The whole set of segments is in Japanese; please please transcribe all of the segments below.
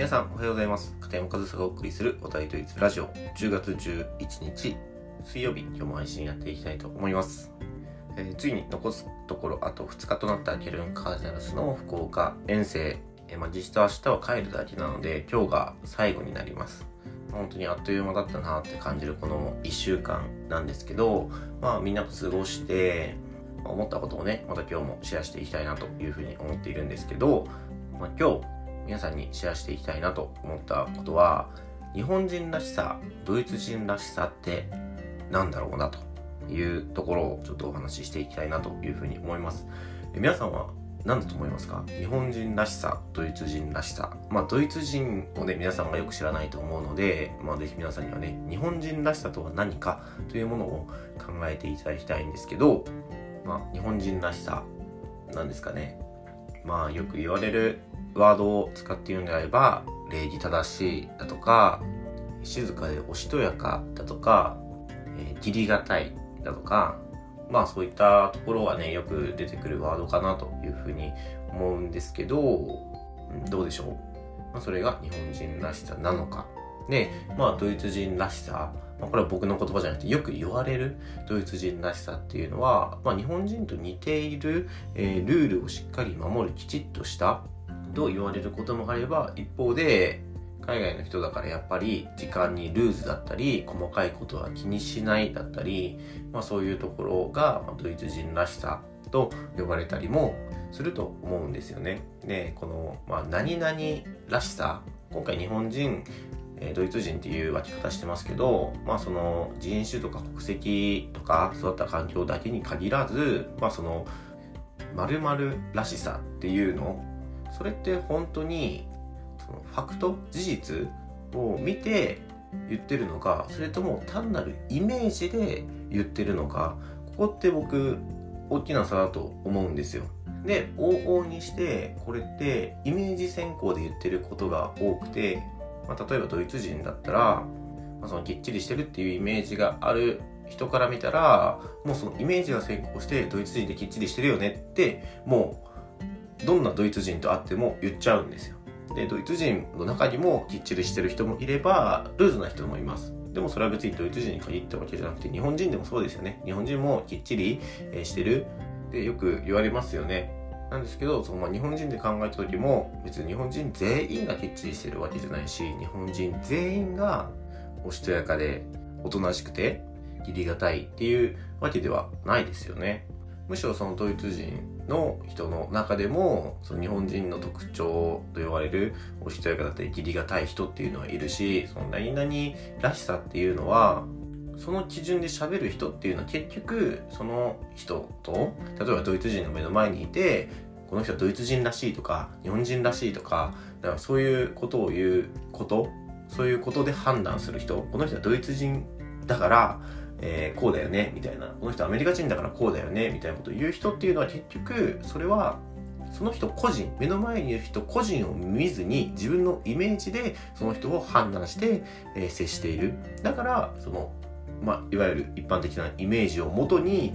皆さんおはようございます。片山和沙がお送りするお題ドイツラジオ。10月11日水曜日。今日も配信やっていきたいと思います、えーついに残すところあと2日となったケルンカージナルスの福岡。遠征、えーまあ、実質明日は帰るだけなので今日が最後になります。本当にあっという間だったなって感じるこの1週間なんですけどまあみんなと過ごして思ったことをねまた今日もシェアしていきたいなというふうに思っているんですけど、まあ、今日皆さんにシェアしていきたいなと思ったことは日本人らしさドイツ人らしさってなんだろうなというところをちょっとお話ししていきたいなというふうに思います。え皆さんは何だと思いますか？日本人らしさドイツ人らしさ。まあドイツ人をね皆さんがよく知らないと思うのでまあぜひ皆さんにはね日本人らしさとは何かというものを考えていただきたいんですけどまあ日本人らしさなんですかね。まあよく言われるワードを使って言うのであれば礼儀正しいだとか静かでおしとやかだとか、えー義理がたいだとかまあそういったところはねよく出てくるワードかなというふうに思うんですけどどうでしょう、まあ、それが日本人らしさなのか。でまあドイツ人らしさ。まあこれは僕の言葉じゃなくてよく言われるドイツ人らしさっていうのは、まあ、日本人と似ている、えールールをしっかり守るきちっとしたと言われることもあれば一方で海外の人だからやっぱり時間にルーズだったり細かいことは気にしないだったり、まあ、そういうところがまドイツ人らしさと呼ばれたりもすると思うんですよね。でこの、まあ、何々らしさ今回日本人えドイツ人っていう分け方してますけど、まあその人種とか国籍とか育った環境だけに限らず、まあその〇〇らしさっていうの、それって本当にそのファクト、事実を見て言ってるのか、それとも単なるイメージで言ってるのか、ここって僕大きな差だと思うんですよ。で、往々にしてこれってイメージ先行で言ってることが多くて、まあ、例えばドイツ人だったら、まあ、そのきっちりしてるっていうイメージがある人から見たらもうそのイメージが先行してドイツ人ってきっちりしてるよねってもうどんなドイツ人と会っても言っちゃうんですよ。でドイツ人の中にもきっちりしてる人もいればルーズな人もいます。でもそれは別にドイツ人に限ったわけじゃなくて日本人でもそうですよね。日本人もきっちりしてる。でよく言われますよね。なんですけどそのまあ日本人で考えた時も別に日本人全員がきっちりしてるわけじゃないし日本人全員がおしとやかでおとなしくて義理がたいっていうわけではないですよね。むしろそのドイツ人の人の中でもその日本人の特徴と呼ばれるおしとやかだったり義理がたい人っていうのはいるしその何々らしさっていうのはその基準で喋る人っていうのは結局その人と例えばドイツ人の目の前にいてこの人はドイツ人らしいとか日本人らしいとかだからそういうことを言うことそういうことで判断する人この人はドイツ人だから、えーこうだよねみたいな。この人アメリカ人だからこうだよねみたいなことを言う人っていうのは結局それはその人個人目の前にいる人個人を見ずに自分のイメージでその人を判断して、えー接している。だからそのまあ、いわゆる一般的なイメージをもとに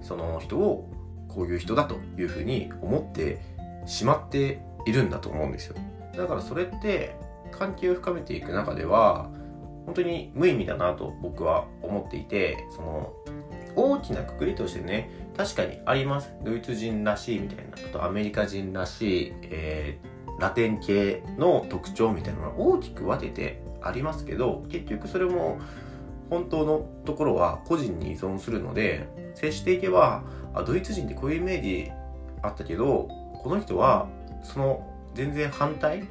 その人をこういう人だというふうに思ってしまっているんだと思うんですよ。だからそれって関係を深めていく中では本当に無意味だなと僕は思っていてその大きなくくりとしてね確かにあります。ドイツ人らしいみたいなあとアメリカ人らしい、えーラテン系の特徴みたいなのは大きく分けてありますけど結局それも本当のところは個人に依存するので接していけばあドイツ人ってこういうイメージあったけどこの人はその全然反対、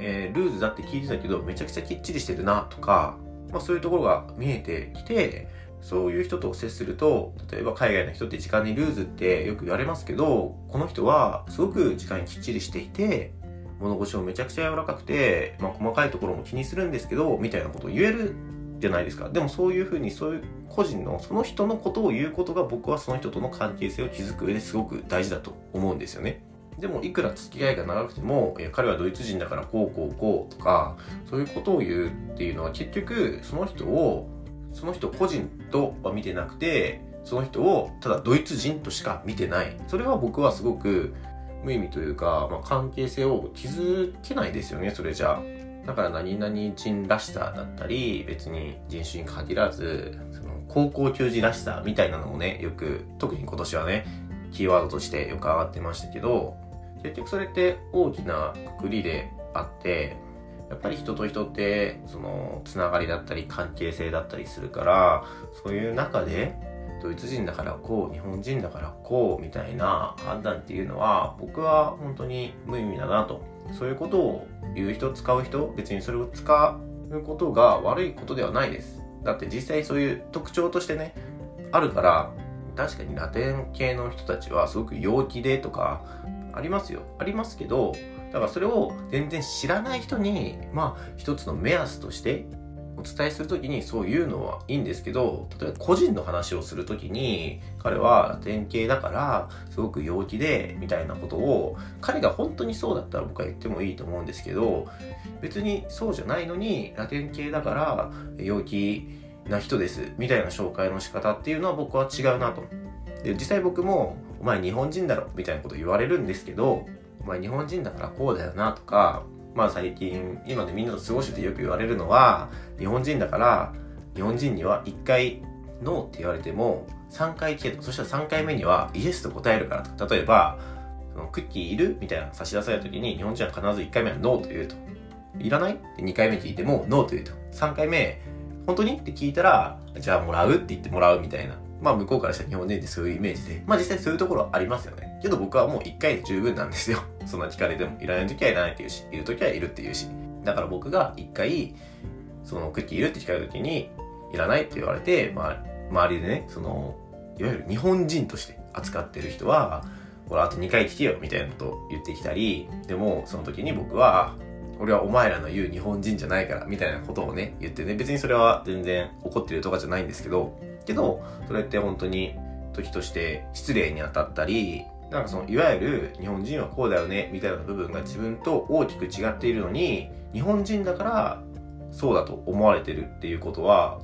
えールーズだって聞いてたけどめちゃくちゃきっちりしてるなとか、まあ、そういうところが見えてきてそういう人と接すると例えば海外の人って時間にルーズってよく言われますけどこの人はすごく時間にきっちりしていて物腰もめちゃくちゃ柔らかくて、まあ、細かいところも気にするんですけどみたいなことを言えるじゃないですか。でもそういうふうにそういう個人のその人のことを言うことが僕はその人との関係性を築く上ですごく大事だと思うんですよね。でもいくら付き合いが長くてもいや彼はドイツ人だからこうこうこうとかそういうことを言うっていうのは結局その人をその人個人とは見てなくてその人をただドイツ人としか見てない。それは僕はすごく無意味というか、まあ、関係性を築けないですよねそれじゃだから何々人らしさだったり別に人種に限らずその高校球児らしさみたいなのもねよく特に今年はねキーワードとしてよく上がってましたけど結局それって大きなくくりであってやっぱり人と人ってそのつながりだったり関係性だったりするからそういう中でドイツ人だからこう日本人だからこうみたいな判断っていうのは僕は本当に無意味だなと。そういうことを言う人使う人別にそれを使うことが悪いことではないです。だって実際そういう特徴としてねあるから確かにラテン系の人たちはすごく陽気でとかありますよ。ありますけどだからそれを全然知らない人にまあ一つの目安としてお伝えするときにそういうのはいいんですけど、例えば個人の話をするときに、彼はラテン系だから、すごく陽気で、みたいなことを、彼が本当にそうだったら僕は言ってもいいと思うんですけど、別にそうじゃないのに、ラテン系だから、陽気な人です、みたいな紹介の仕方っていうのは僕は違うなと。で、実際僕も、お前日本人だろ、みたいなこと言われるんですけど、お前日本人だからこうだよなとか、まあ最近、今でみんなと過ごしててよく言われるのは、日本人だから、日本人には1回ノーって言われても、3回けど、そしたら3回目にはイエスと答えるからと。例えば、そのクッキーいる？みたいな差し出された時に、日本人は必ず1回目はノーと言うと。いらない？って2回目聞いても、ノーと言うと。3回目、本当に？って聞いたら、じゃあもらうって言ってもらうみたいな。まあ向こうからしたら日本人ってそういうイメージで、まあ実際そういうところありますよね。けど僕はもう1回で十分なんですよ。そんな聞かれても。いらない時はいらないって言うし、いる時はいるって言うし。だから僕が1回、そのクッキーいるって聞かれた時に、いらないって言われて、まあ、周りでね、その、いわゆる日本人として扱ってる人は、ほら、あと2回聞けよ、みたいなことを言ってきたり、でも、その時に僕は、俺はお前らの言う日本人じゃないから、みたいなことをね、言ってね、別にそれは全然怒ってるとかじゃないんですけど、けど、それって本当に時として失礼に当たったり、なんかその、いわゆる日本人はこうだよね、みたいな部分が自分と大きく違っているのに、日本人だからそうだと思われてるっていうことは、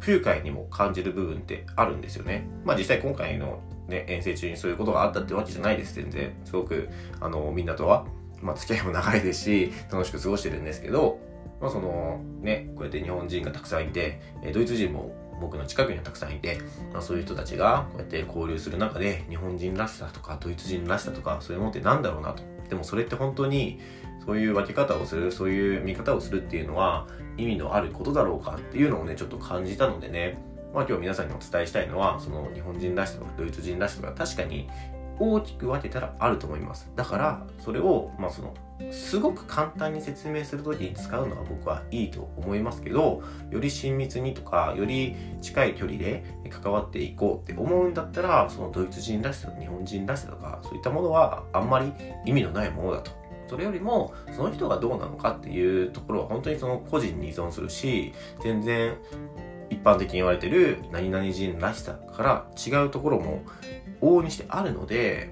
不愉快にも感じる部分ってあるんですよね。まあ実際今回のね、遠征中にそういうことがあったってわけじゃないです、全然。すごく、あの、みんなとは、まあ付き合いも長いですし、楽しく過ごしてるんですけど、まあその、ね、こうやって日本人がたくさんいて、えドイツ人も僕の近くにはたくさんいて、まあ、そういう人たちがこうやって交流する中で日本人らしさとかドイツ人らしさとかそういうものってなんだろうなと。でもそれって本当にそういう分け方をする、そういう見方をするっていうのは意味のあることだろうかっていうのをね、ちょっと感じたのでね、まあ今日皆さんにお伝えしたいのは、その日本人らしさとかドイツ人らしさが確かに大きく分けたらあると思います。だから、それを、まあその、すごく簡単に説明するときに使うのは僕はいいと思いますけど、より親密にとか、より近い距離で関わっていこうって思うんだったら、そのドイツ人らしさと日本人らしさとか、そういったものはあんまり意味のないものだと。それよりも、その人がどうなのかっていうところは本当にその個人に依存するし、全然一般的に言われてる何々人らしさから違うところも往々にしてあるので、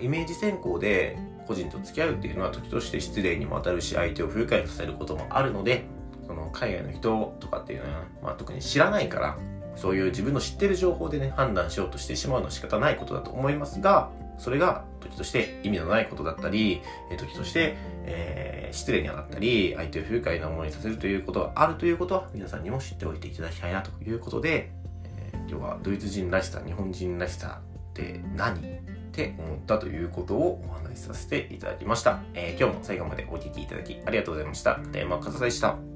イメージ先行で個人と付き合うっていうのは時として失礼にも当たるし、相手を不愉快させることもあるので、その海外の人とかっていうのは、まあ、特に知らないから、そういう自分の知ってる情報でね、判断しようとしてしまうのは仕方ないことだと思いますが、それが時として意味のないことだったり、時として、えー、失礼に当たったり、相手を不愉快な思いにさせるということがあるということは、皆さんにも知っておいていただきたいなということで、えー、今日はドイツ人らしさ、日本人らしさって何って思ったということをお話しさせていただきました。えー、今日も最後までお聴きいただきありがとうございました。片山和沙でした。